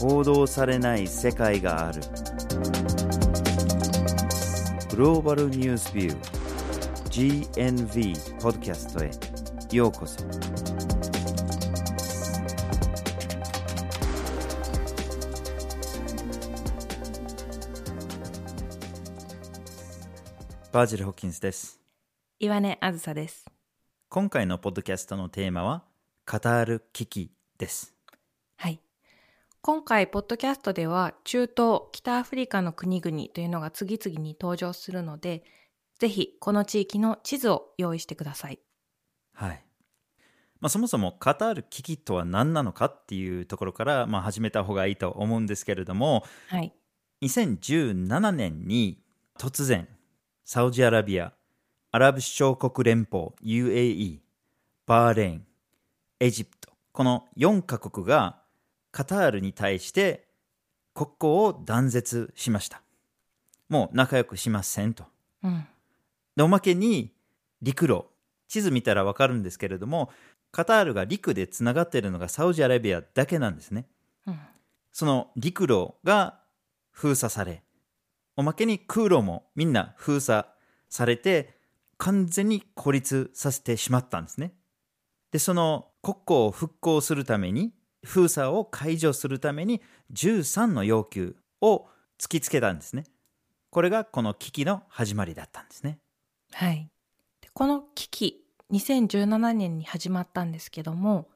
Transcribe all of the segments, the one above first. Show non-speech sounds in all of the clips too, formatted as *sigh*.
報道されない世界があるグローバルニュースビュー GNV ポッドキャストへようこそバージル・ホッキンスです岩根あずさです。今回のポッドキャストのテーマはカタール危機ですはい。今回、ポッドキャストでは、中東、北アフリカの国々というのが次々に登場するので、ぜひ、この地域の地図を用意してください。はい。まあ、そもそもカタール危機とは何なのかっていうところから、まあ、始めた方がいいと思うんですけれども、はい。2017年に突然、サウジアラビア、アラブ首長国連邦 UAE、バーレーン、エジプト、この4カ国がカタールに対して国交を断絶しました。もう仲良くしませんと。うん。でおまけに陸路地図見たら分かるんですけれどもカタールが陸でつながっているのがサウジアラビアだけなんですねうん。その陸路が封鎖されおまけに空路もみんな封鎖されて完全に孤立させてしまったんですねでその国交を復興するために封鎖を解除するために13の要求を突きつけたんですねこれがこの危機の始まりだったんですねはい。でこの危機、2017年に始まったんですけども、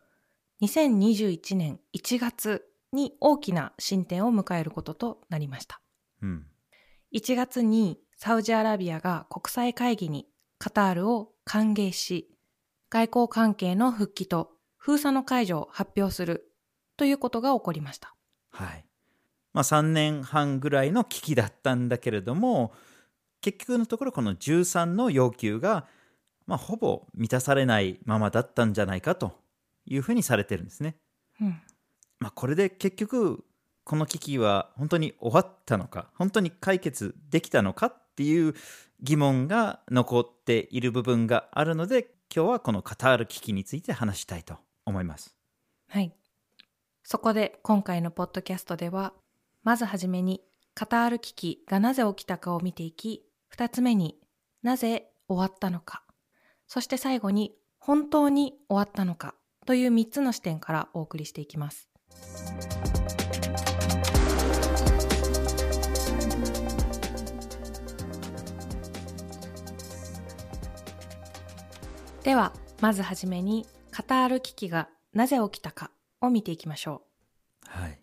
2021年1月に大きな進展を迎えることとなりました。うん1月にサウジアラビアが国際会議にカタールを歓迎し、外交関係の復帰と封鎖の解除を発表するということが起こりました。はい。まあ3年半ぐらいの危機だったんだけれども、結局のところこの13の要求が、まあ、ほぼ満たされないままだったんじゃないかというふうにされてるんですね。うん。まあ、これで結局この危機は本当に終わったのか本当に解決できたのかっていう疑問が残っている部分があるので今日はこのカタール危機について話したいと思います。はい。そこで今回のポッドキャストでは、まずはじめにカタール危機がなぜ起きたかを見ていき、二つ目になぜ終わったのか、そして最後に本当に終わったのか。という三つの視点からお送りしていきます。では、まずはじめにカタール危機がなぜ起きたか。を見ていきましょはい、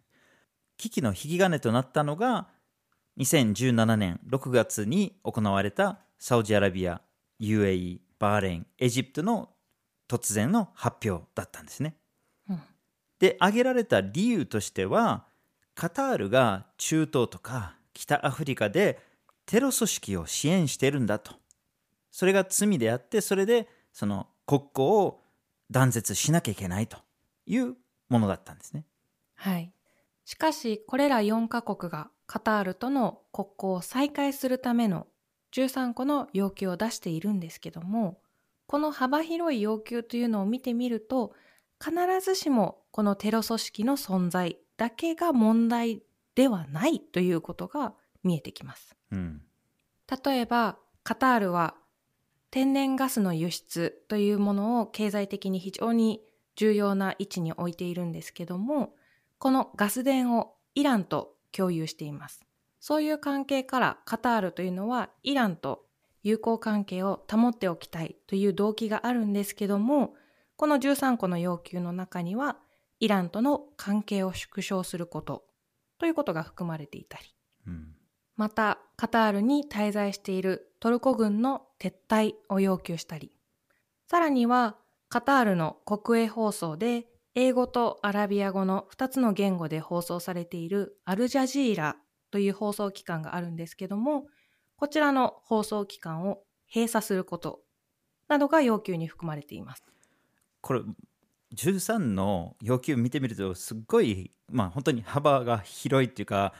危機の引き金となったのが2017年6月に行われたサウジアラビア UAE バーレーンエジプトの突然の発表だったんですね。う。うん。で挙げられた理由としてはカタールが中東とか北アフリカでテロ組織を支援しているんだとそれが罪であってそれでその国交を断絶しなきゃいけないというものだったんですね。はい。しかし、これら4カ国がカタールとの国交を再開するための13個の要求を出しているんですけども、この幅広い要求というのを見てみると、必ずしもこのテロ組織の存在だけが問題ではないということが見えてきます。うん例えば、カタールは天然ガスの輸出というものを経済的に非常に重要な位置に置いているんですけども、このガス田をイランと共有しています。そういう関係からカタールというのはイランと友好関係を保っておきたいという動機があるんですけども、この13個の要求の中にはイランとの関係を縮小することということが含まれていたり、うんまたカタールに滞在しているトルコ軍の撤退を要求したり、さらにはカタールの国営放送で英語とアラビア語の2つの言語で放送されているアルジャジーラという放送機関があるんですけども、こちらの放送機関を閉鎖することなどが要求に含まれています。これ13の要求見てみるとすっごいまあ本当に幅が広いっていうか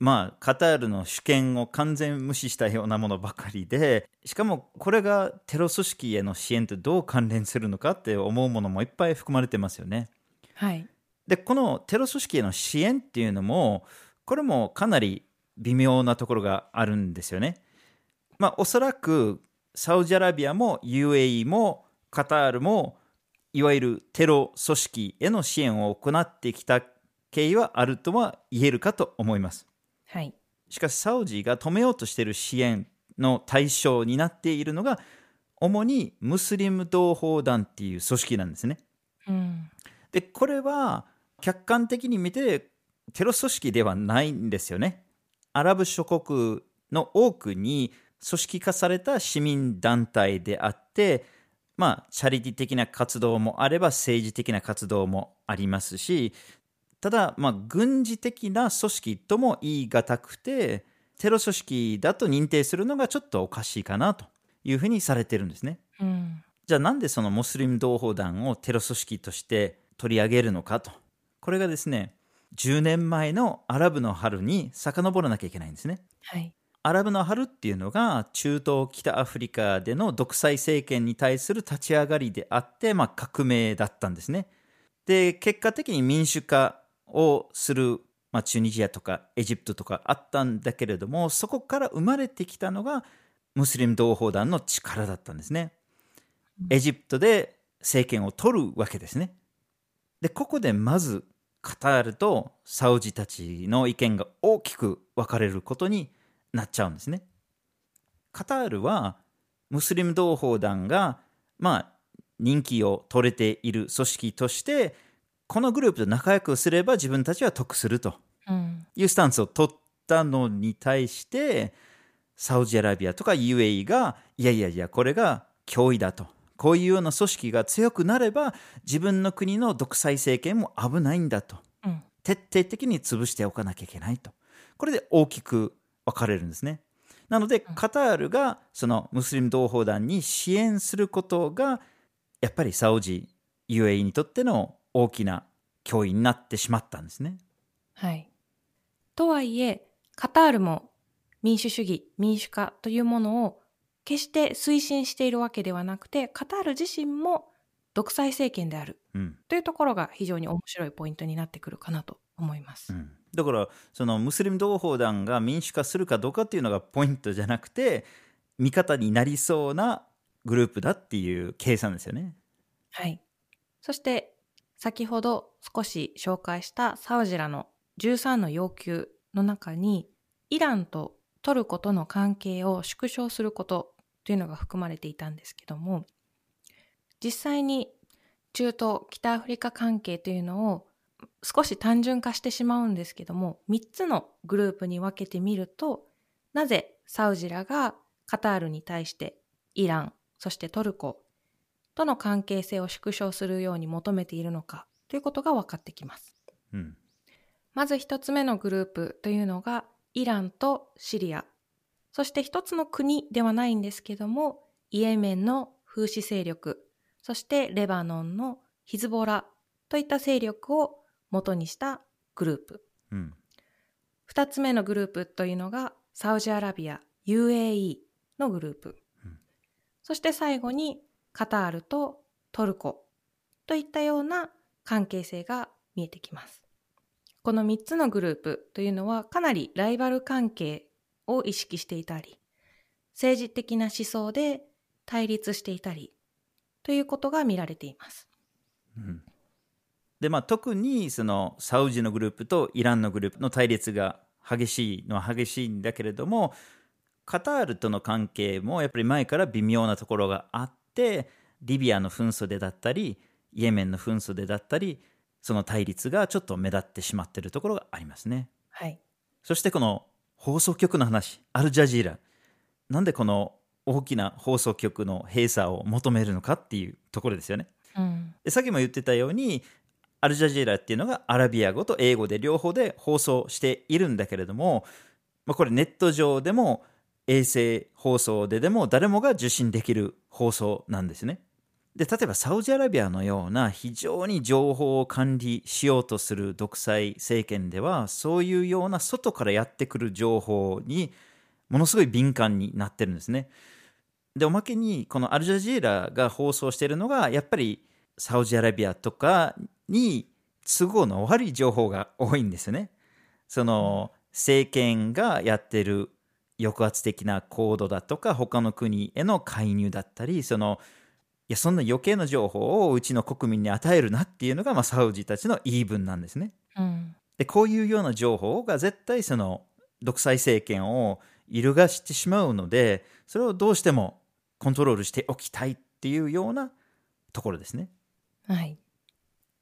まあカタールの主権を完全無視したようなものばかりでしかもこれがテロ組織への支援とどう関連するのかって思うものもいっぱい含まれてますよね。はい。でこのテロ組織への支援っていうのもこれもかなり微妙なところがあるんですよね。まあおそらくサウジアラビアも UAE もカタールもいわゆるテロ組織への支援を行ってきた経緯はあるとは言えるかと思います。はい。しかしサウジが止めようとしている支援の対象になっているのが主にムスリム同胞団っていう組織なんですね。うん。でこれは客観的に見てテロ組織ではないんですよね。アラブ諸国の多くに組織化された市民団体であってまあチャリティ的な活動もあれば政治的な活動もありますしただまあ軍事的な組織とも言い難くてテロ組織だと認定するのがちょっとおかしいかなというふうにされてるんですね。うん。じゃあなんでそのムスリム同胞団をテロ組織として取り上げるのかと。これがですね、10年前のアラブの春に遡らなきゃいけないんですね。はい。アラブの春っていうのが中東北アフリカでの独裁政権に対する立ち上がりであって、まあ、革命だったんですね。で結果的に民主化をする、まあ、チュニジアとかエジプトとかあったんだけれどもそこから生まれてきたのがムスリム同胞団の力だったんですね。エジプトで政権を取るわけですね。でここでまずカタールとサウジたちの意見が大きく分かれることになっちゃうんですね。カタールはムスリム同胞団がまあ人気を取れている組織としてこのグループと仲良くすれば自分たちは得すると。うん。いうスタンスを取ったのに対してサウジアラビアとか UAE がいやいやいやこれが脅威だと。こういうような組織が強くなれば自分の国の独裁政権も危ないんだと。うん。徹底的に潰しておかなきゃいけないと。これで大きく分かれるんですね。なのでカタールがそのムスリム同胞団に支援することがやっぱりサウジ UAE にとっての大きな脅威になってしまったんですねはい。とはいえ、カタールも民主主義、民主化というものを決して推進しているわけではなくて、カタール自身も独裁政権であるうんというところが非常に面白いポイントになってくるかなと思います。うんだからそのムスリム同胞団が民主化するかどうかっていうのがポイントじゃなくて味方になりそうなグループだっていう計算ですよね。はい。そして、先ほど少し紹介したサウジらの13の要求の中に、イランとトルコとの関係を縮小することというのが含まれていたんですけども、実際に中東、北アフリカ関係というのを少し単純化してしまうんですけども、3つのグループに分けてみると、なぜサウジらがカタールに対してイラン、そしてトルコとの関係性を縮小するように求めているのかということが分かってきます。うんまず一つ目のグループというのがイランとシリア。そして一つの国ではないんですけども、イエメンの風刺勢力、そしてレバノンのヒズボラといった勢力を元にしたグループ。うん二つ目のグループというのがサウジアラビア UAE のグループ、うんそして最後にカタールとトルコといったような関係性が見えてきます。この3つのグループというのはかなりライバル関係を意識していたり政治的な思想で対立していたりということが見られています。うん。でまあ特にそのサウジのグループとイランのグループの対立が激しいのは激しいんだけれどもカタールとの関係もやっぱり前から微妙なところがあってリビアの紛争でだったりイエメンの紛争でだったりその対立がちょっと目立ってしまっているところがありますね。はいそしてこの放送局の話、アルジャジーラ。なんでこの大きな放送局の閉鎖を求めるのかっていうところですよね。うんでさっきも言ってたように、アルジャジーラっていうのがアラビア語と英語で両方で放送しているんだけれども、まあ、これネット上でも衛星放送ででも誰もが受信できる放送なんですね。で例えばサウジアラビアのような非常に情報を管理しようとする独裁政権ではそういうような外からやってくる情報にものすごい敏感になってるんですね。でおまけにこのアルジャジーラが放送してるのがやっぱりサウジアラビアとかに都合の悪い情報が多いんですよね。その政権がやってる抑圧的な行動だとか他の国への介入だったりそのいやそんな余計な情報をうちの国民に与えるなっていうのが、まあ、サウジたちの言い分なんですね。うん。でこういうような情報が絶対その独裁政権を揺るがしてしまうのでそれをどうしてもコントロールしておきたいっていうようなところですね。はい。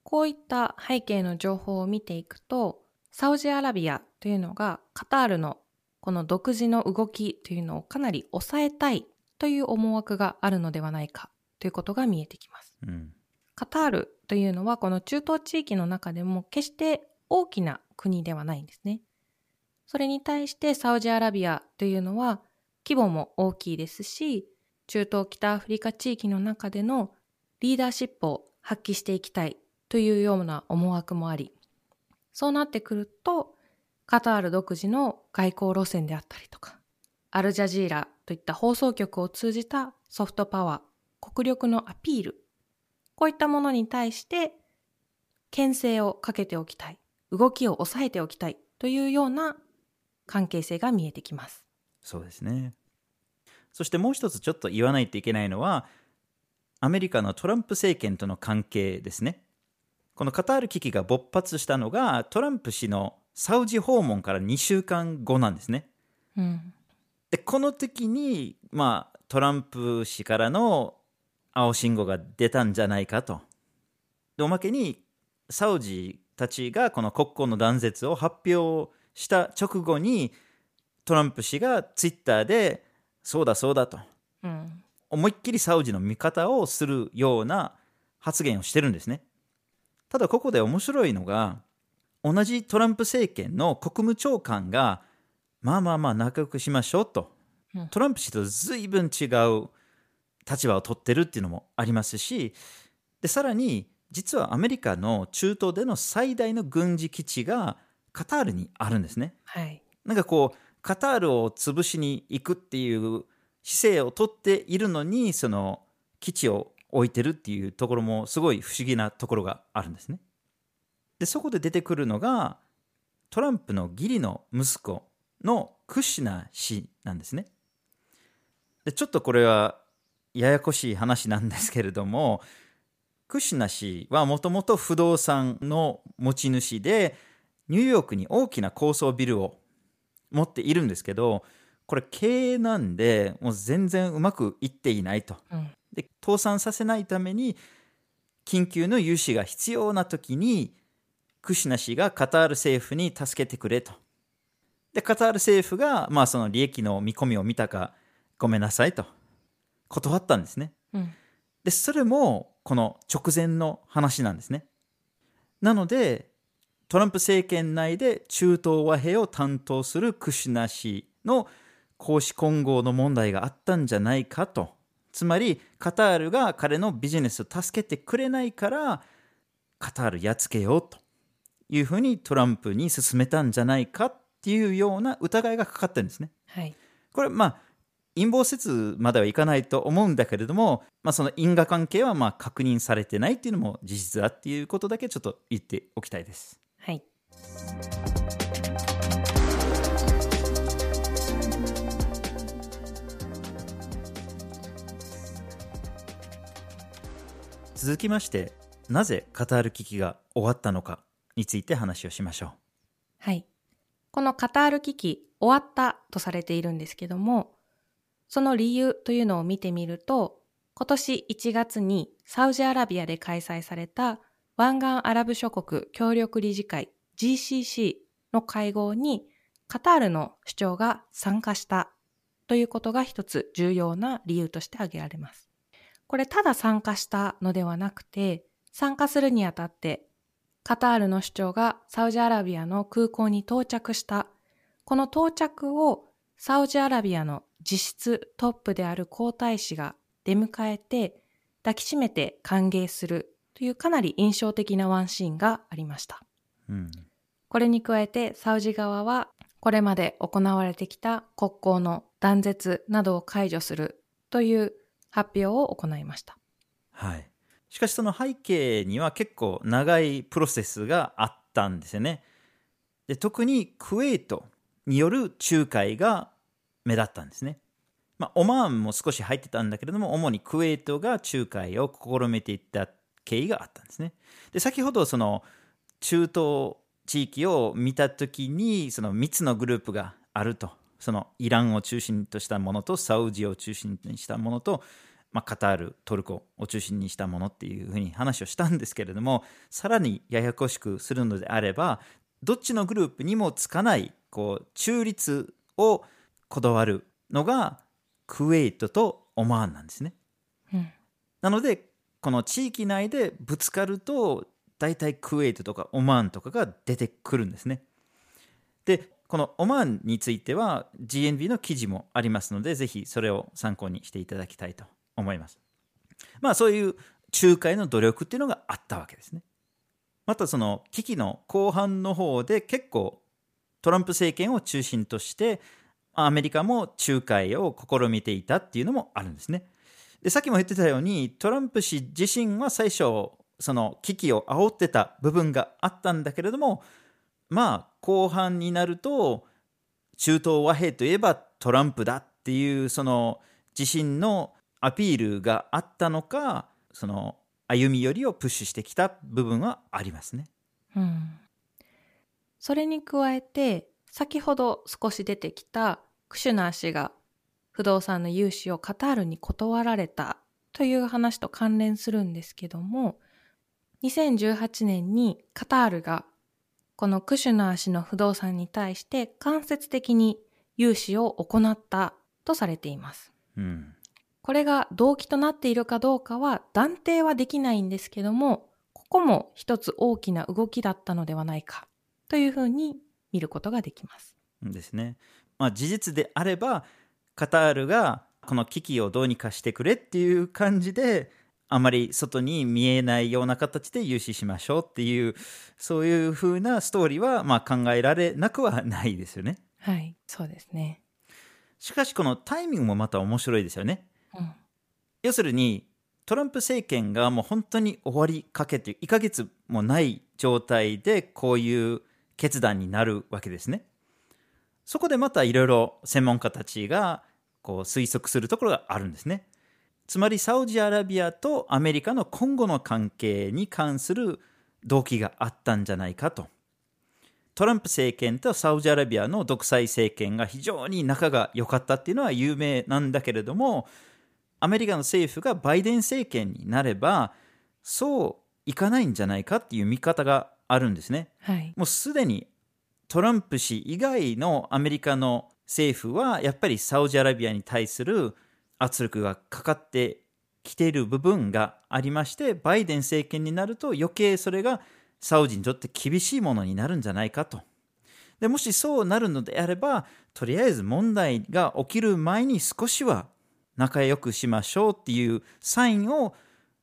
こういった背景の情報を見ていくと、サウジアラビアというのがカタールのこの独自の動きというのをかなり抑えたいという思惑があるのではないかということが見えてきます。うんカタールというのはこの中東地域の中でも決して大きな国ではないんですね。それに対してサウジアラビアというのは規模も大きいですし、中東北アフリカ地域の中でのリーダーシップを発揮していきたいというような思惑もあり、そうなってくると、カタール独自の外交路線であったりとか、アルジャジーラといった放送局を通じたソフトパワー、国力のアピール、こういったものに対して、牽制をかけておきたい、動きを抑えておきたいというような関係性が見えてきます。そうですね。そしてもう一つちょっと言わないといけないのは、アメリカのトランプ政権との関係ですね。このカタール危機が勃発したのがトランプ氏のサウジ訪問から2週間後なんですね。うん。で、この時に、まあ、トランプ氏からの青信号が出たんじゃないかと。で、おまけに、サウジたちがこの国交の断絶を発表した直後に、トランプ氏がツイッターで、そうだそうだと、うん。思いっきりサウジの味方をするような発言をしてるんですね。ただここで面白いのが、同じトランプ政権の国務長官が、まあまあまあ仲良くしましょうとうん。トランプ氏と随分違う立場を取ってるっていうのもありますし、で、さらに、実はアメリカの中東での最大の軍事基地がカタールにあるんですね。はい。なんかこう、カタールを潰しに行くっていう姿勢をとっているのに、その基地を置いてるっていうところもすごい不思議なところがあるんですね。で、そこで出てくるのが、トランプの義理の息子のクシナ氏なんですね。で、ちょっとこれはややこしい話なんですけれども、クシナ氏はもともと不動産の持ち主で、ニューヨークに大きな高層ビルを持っているんですけど、これ経営なんで、もう全然うまくいっていないと。うん。で、倒産させないために、緊急の融資が必要な時に、クシナ氏がカタール政府に助けてくれと。で、カタール政府が、まあその利益の見込みを見たか、ごめんなさいと。断ったんですね。うん。で、それもこの直前の話なんですね。なので、トランプ政権内で中東和平を担当するクシュナ氏の公私混合の問題があったんじゃないかと。つまり、カタールが彼のビジネスを助けてくれないから、カタールやっつけようというふうにトランプに進めたんじゃないかっていうような疑いがかかってるんですね。はい。これまあ陰謀説まではいかないと思うんだけれども、まあ、その因果関係はまあ確認されてないっていうのも事実だっていうことだけちょっと言っておきたいです。はい。続きましてなぜカタール危機が終わったのかについて話をしましょう。はい。このカタール危機終わったとされているんですけども、その理由というのを見てみると、今年1月にサウジアラビアで開催された湾岸アラブ諸国協力理事会 GCC の会合にカタールの主張が参加したということが一つ重要な理由として挙げられます。これただ参加したのではなくて、参加するにあたってカタールの主張がサウジアラビアの空港に到着した。この到着をサウジアラビアの実質トップである皇太子が出迎えて抱きしめて歓迎するというかなり印象的なワンシーンがありました。うん、これに加えてサウジ側はこれまで行われてきた国交の断絶などを解除するという発表を行いました。はい。しかしその背景には結構長いプロセスがあったんですよね。で特にクウェートによる仲介が目立ったんですね。まあ、オマーンも少し入ってたんだけれども、主にクウェートが仲介を試みていった経緯があったんですね。で、先ほどその中東地域を見たときに、その3つのグループがあると。そのイランを中心としたものと、サウジを中心にしたものと、まあ、カタール、トルコを中心にしたものっていうふうに話をしたんですけれども、さらにややこしくするのであれば、どっちのグループにもつかない、こう、中立をこだわるのが、クウェートとオマーンなんですね。うんなので、この地域内でぶつかると、大体クウェートとかオマーンとかが出てくるんですね。で、このオマーンについては GNB の記事もありますので、ぜひそれを参考にしていただきたいと思います。まあそういう仲介の努力っていうのがあったわけですね。またその危機の後半の方で結構トランプ政権を中心としてアメリカも仲介を試みていたっていうのもあるんですね。でさっきも言ってたようにトランプ氏自身は最初その危機を煽ってた部分があったんだけれどもまあ後半になると中東和平といえばトランプだっていうその自身のアピールがあったのかその歩み寄りをプッシュしてきた部分はありますね。うんそれに加えて先ほど少し出てきたクシュナー氏が不動産の融資をカタールに断られたという話と関連するんですけども2018年にカタールがこのクシュナー氏の不動産に対して間接的に融資を行ったとされています。うん、これが動機となっているかどうかは断定はできないんですけども、ここも一つ大きな動きだったのではないかというふうに見ることができます。ですね。まあ、事実であればカタールがこの危機をどうにかしてくれっていう感じであまり外に見えないような形で融資しましょうっていうそういう風なストーリーはまあ考えられなくはないですよね。はい、そうですね。しかしこのタイミングもまた面白いですよね。うん、要するにトランプ政権がもう本当に終わりかけて1ヶ月もない状態でこういう決断になるわけですね。そこでまたいろいろ専門家たちがこう推測するところがあるんですね。つまりサウジアラビアとアメリカの今後の関係に関する動機があったんじゃないかと。トランプ政権とサウジアラビアの独裁政権が非常に仲が良かったっていうのは有名なんだけれども、アメリカの政府がバイデン政権になれば、そういかないんじゃないかっていう見方があるんですね。はい、もうすでにトランプ氏以外のアメリカの政府はやっぱりサウジアラビアに対する圧力がかかってきている部分がありましてバイデン政権になると余計それがサウジにとって厳しいものになるんじゃないかと。でもしそうなるのであればとりあえず問題が起きる前に少しは仲良くしましょうっていうサインを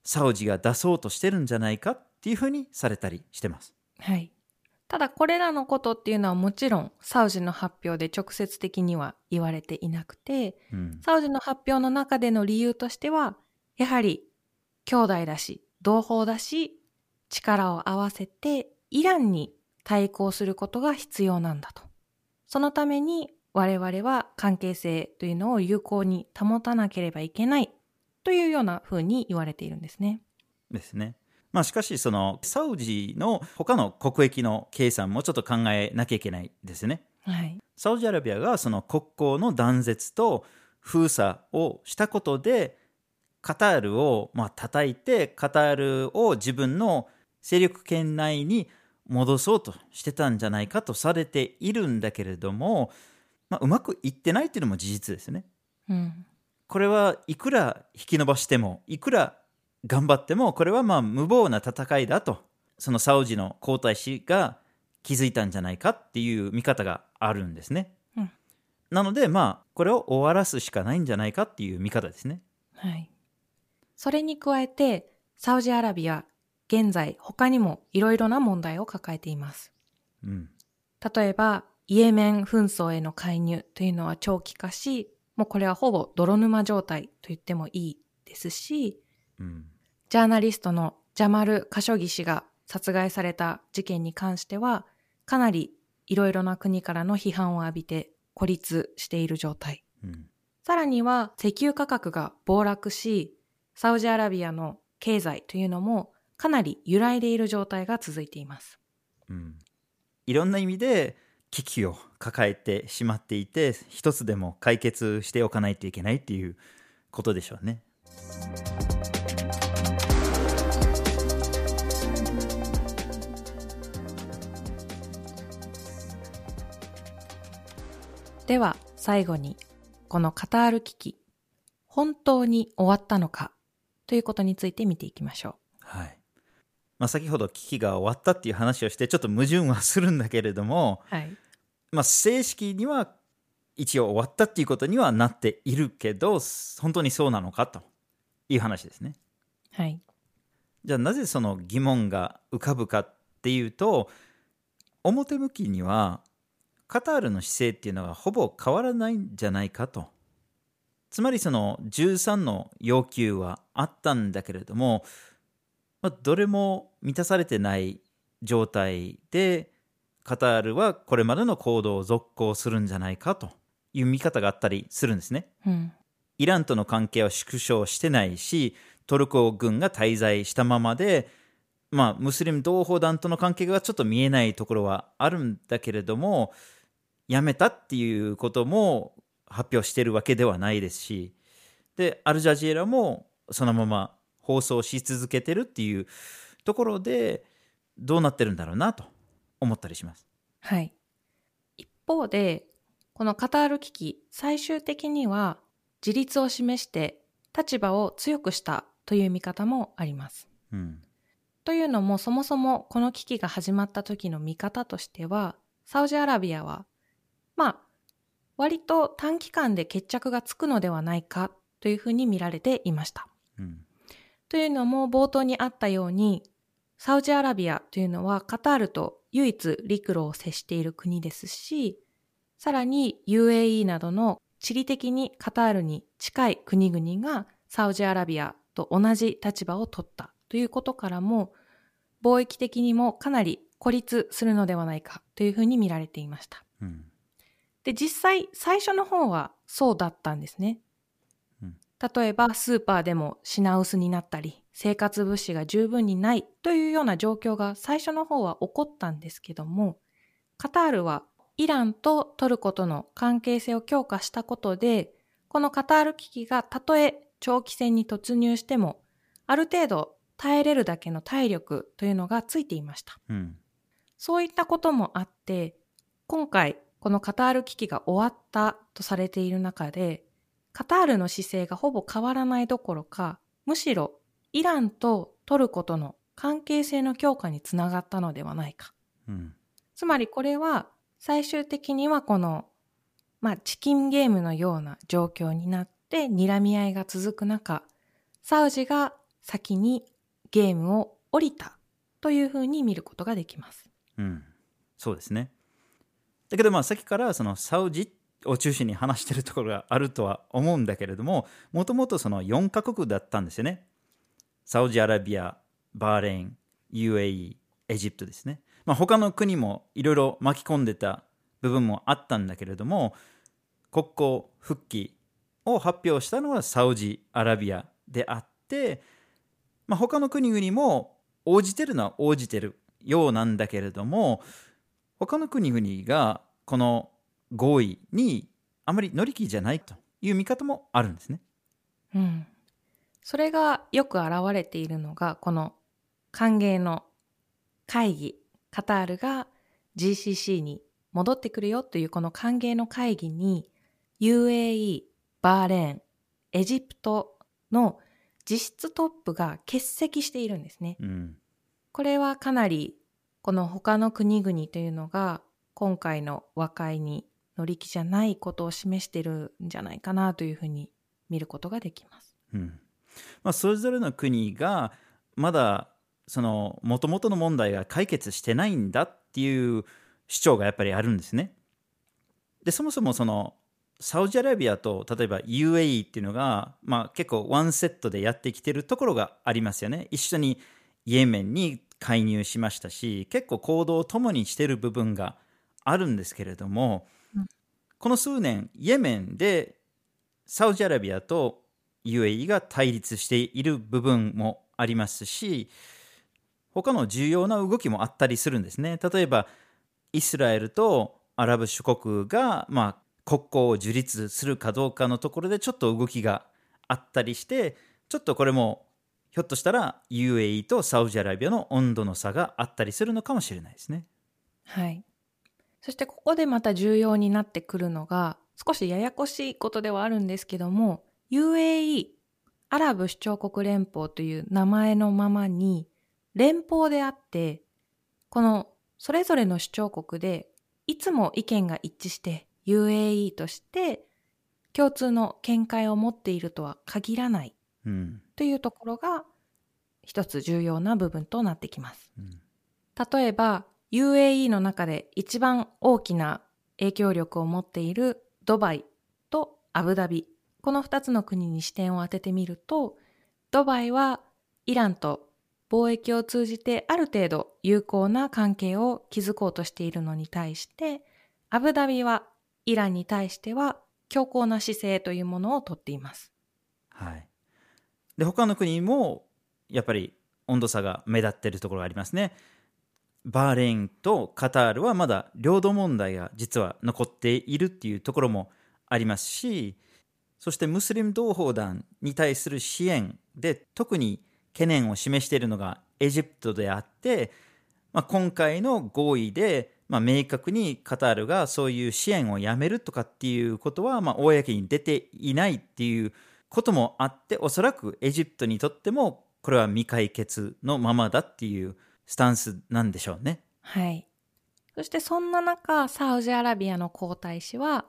サウジが出そうとしてるんじゃないかっていうふうにされたりしてます。はい。ただこれらのことっていうのはもちろんサウジの発表で直接的には言われていなくて、うん、サウジの発表の中での理由としては、やはり兄弟だし、同胞だし、力を合わせてイランに対抗することが必要なんだと。そのために我々は関係性というのを有効に保たなければいけないというような風に言われているんですね。ですね。まあしかしそのサウジの他の国益の計算もちょっと考えなきゃいけないですね。はい。サウジアラビアがその国交の断絶と封鎖をしたことでカタールをまあ叩いてカタールを自分の勢力圏内に戻そうとしてたんじゃないかとされているんだけれども、まあ、うまくいってないっていうのも事実ですね。うん。これはいくら引き延ばしてもいくら頑張ってもこれはまあ無謀な戦いだとそのサウジの皇太子が気づいたんじゃないかっていう見方があるんですね。うんなのでまあこれを終わらすしかないんじゃないかっていう見方ですね。はい。それに加えて、サウジアラビア、現在他にもいろいろな問題を抱えています。うん。例えば、イエメン紛争への介入というのは長期化し、もうこれはほぼ泥沼状態と言ってもいいですし、うん。ジャーナリストのジャマル・カショギ氏が殺害された事件に関しては、かなりいろいろな国からの批判を浴びて孤立している状態。うんさらには石油価格が暴落し、サウジアラビアの経済というのもかなり揺らいでいる状態が続いています。うんいろんな意味で危機を抱えてしまっていて一つでも解決しておかないといけないっていうことでしょうね。では最後に、このカタール危機、本当に終わったのかということについて見ていきましょはいまあ、先ほど危機が終わったっていう話をしてちょっと矛盾はするんだけれども、う。はい。まあ、正式には一応終わったっていうことにはなっているけど本当にそうなのかという話ですね。はい。じゃあなぜその疑問が浮かぶかっていうと表向きにはカタールの姿勢っていうのがほぼ変わらないんじゃないかと。つまりその13の要求はあったんだけれども、まあ、どれも満たされてない状態でカタールはこれまでの行動を続行するんじゃないかという見方があったりするんですね。うん。イランとの関係は縮小してないしトルコ軍が滞在したままで、まあ、ムスリム同胞団との関係がちょっと見えないところはあるんだけれどもやめたっていうことも発表してるわけではないですしでアルジャジーラもそのまま放送し続けてるっていうところでどうなってるんだろうなと思ったりします。はい。一方で、このカタール危機、最終的には自立を示して立場を強くしたという見方もあります。うんというのも、そもそもこの危機が始まった時の見方としては、サウジアラビアは、まあ、割と短期間で決着がつくのではないかというふうに見られていました。うんというのも冒頭にあったように、サウジアラビアというのはカタールと唯一陸路を接している国ですし、さらに UAE などの地理的にカタールに近い国々がサウジアラビアと同じ立場を取ったということからも、貿易的にもかなり孤立するのではないかというふうに見られていました。うんで、実際最初の方はそうだったんですね。うん例えばスーパーでも品薄になったり、生活物資が十分にないというような状況が最初の方は起こったんですけども、カタールはイランとトルコとの関係性を強化したことで、このカタール危機がたとえ長期戦に突入しても、ある程度耐えれるだけの体力というのがついていました。うんそういったこともあって、今回このカタール危機が終わったとされている中で、カタールの姿勢がほぼ変わらないどころか、むしろイランとトルコとの関係性の強化につながったのではないか。うんつまりこれは最終的にはこの、まあ、チキンゲームのような状況になって睨み合いが続く中、サウジが先にゲームを降りたというふうに見ることができます。うん、そうですね。だけどまあさっきからそのサウジを中心に話してるところがあるとは思うんだけれどももともとその4カ国だったんですよね。サウジアラビア、バーレーン、UAE、エジプトですね。まあ、他の国もいろいろ巻き込んでた部分もあったんだけれども国交復帰を発表したのはサウジアラビアであって、まあ、他の国々も応じてるのは応じてるようなんだけれども他の国々がこの合意にあまり乗り気じゃないという見方もあるんですね。うん。それがよく現れているのが、この歓迎の会議、カタールが GCC に戻ってくるよというこの歓迎の会議に UAE、バーレーン、エジプトの実質トップが欠席しているんですね。うんこれはかなりこの他の国々というのが今回の和解に乗り気じゃないことを示してるんじゃないかなというふうに見ることができます。うんまあ、それぞれの国がまだその元々の問題が解決してないんだっていう主張がやっぱりあるんですね。でそもそもそのサウジアラビアと例えば UAE っていうのが、まあ、結構ワンセットでやってきてるところがありますよね。一緒にイエメンに介入しましたし結構行動を共にしてる部分があるんですけれども、うんこの数年イエメンでサウジアラビアと UAE が対立している部分もありますし他の重要な動きもあったりするんですね例えばイスラエルとアラブ諸国が、まあ、国交を樹立するかどうかのところでちょっと動きがあったりしてちょっとこれもひょっとしたら UAE とサウジアラビアの温度の差があったりするのかもしれないですね。はい。そしてここでまた重要になってくるのが、少しややこしいことではあるんですけども、UAE、アラブ首長国連邦という名前のままに、連邦であって、このそれぞれの首長国で、いつも意見が一致して UAE として共通の見解を持っているとは限らないうん。というところが一つ重要な部分となってきます。うん。例えば UAE の中で一番大きな影響力を持っているドバイとアブダビこの2つの国に視点を当ててみるとドバイはイランと貿易を通じてある程度友好な関係を築こうとしているのに対してアブダビはイランに対しては強硬な姿勢というものをとっています。はい、で他の国もやっぱり温度差が目立っているところがありますね。バーレーンとカタールはまだ領土問題が実は残っているっていうところもありますしそしてムスリム同胞団に対する支援で特に懸念を示しているのがエジプトであって、まあ、今回の合意で、まあ、明確にカタールがそういう支援をやめるとかっていうことは、まあ、公に出ていないっていうこともあっておそらくエジプトにとってもこれは未解決のままだっていうスタンスなんでしょうね。はい。そしてそんな中、サウジアラビアの皇太子は、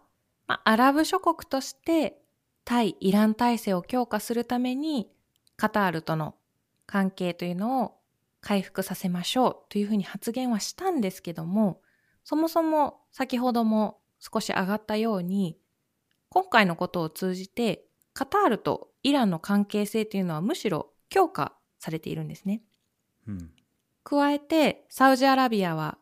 まあ、アラブ諸国として対イラン体制を強化するために、カタールとの関係というのを回復させましょうというふうに発言はしたんですけども、そもそも先ほども少し上がったように、今回のことを通じて、カタールとイランの関係性というのはむしろ強化されているんですね。うん加えて、サウジアラビアは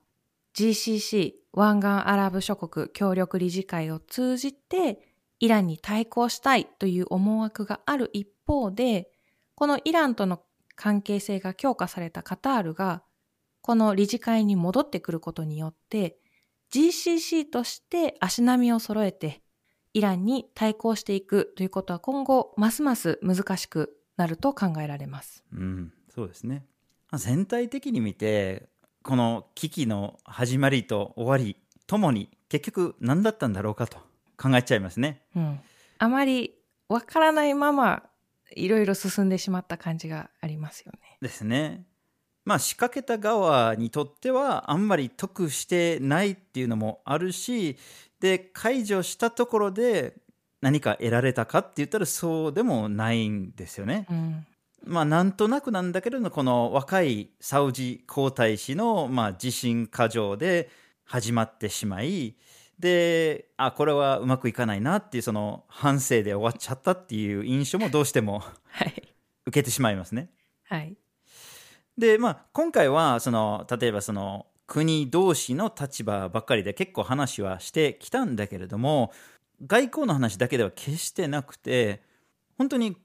GCC 湾岸アラブ諸国協力理事会を通じてイランに対抗したいという思惑がある一方で、このイランとの関係性が強化されたカタールが、この理事会に戻ってくることによって、GCC として足並みを揃えて、イランに対抗していくということは今後、ますます難しくなると考えられます。うん、そうですね。全体的に見てこの危機の始まりと終わりともに結局何だったんだろうかと考えちゃいますね。うん、あまりわからないままいろいろ進んでしまった感じがありますよね。ですね。まあ仕掛けた側にとってはあんまり得してないっていうのもあるしで解除したところで何か得られたかって言ったらそうでもないんですよね。うん、まあなんとなくなんだけれどこの若いサウジ皇太子のまあ自信過剰で始まってしまいであこれはうまくいかないなっていうその反省で終わっちゃったっていう印象もどうしても *laughs* はい。受けてしまいますね。はい。でまあ今回はその例えばその国同士の立場ばっかりで結構話はしてきたんだけれども外交の話だけでは決してなくて本当に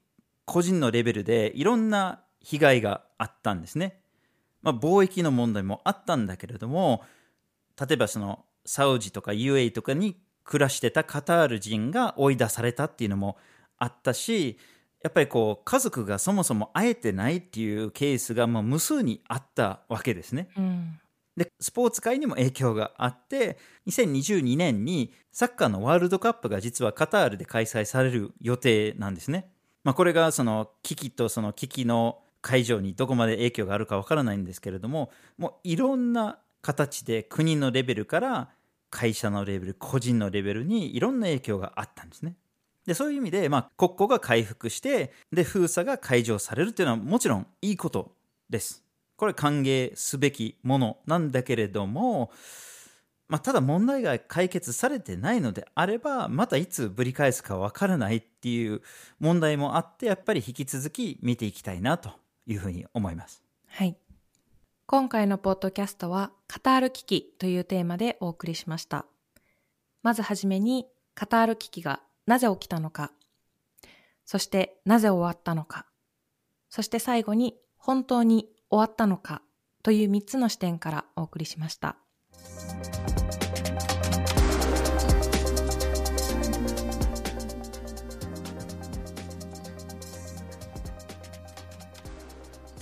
個人のレベルでいろんな被害があったんですね。まあ、貿易の問題もあったんだけれども例えばそのサウジとか UAE とかに暮らしてたカタール人が追い出されたっていうのもあったしやっぱりこう家族がそもそも会えてないっていうケースがもう無数にあったわけですね。うん。でスポーツ界にも影響があって2022年にサッカーのワールドカップが実はカタールで開催される予定なんですね。まあ、これがその危機とその危機の会場にどこまで影響があるかわからないんですけれどももういろんな形で国のレベルから会社のレベル個人のレベルにいろんな影響があったんですね。でそういう意味で、まあ、国交が回復してで封鎖が解除されるというのはもちろんいいことです。これ歓迎すべきものなんだけれどもまあ、ただ問題が解決されてないのであればまたいつぶり返すかわからないっていう問題もあってやっぱり引き続き見ていきたいなというふうに思います。はい。今回のポッドキャストは、カタール危機というテーマでお送りしました。まずはじめに、カタール危機がなぜ起きたのか、そしてなぜ終わったのか、そして最後に本当に終わったのかという3つの視点からお送りしました。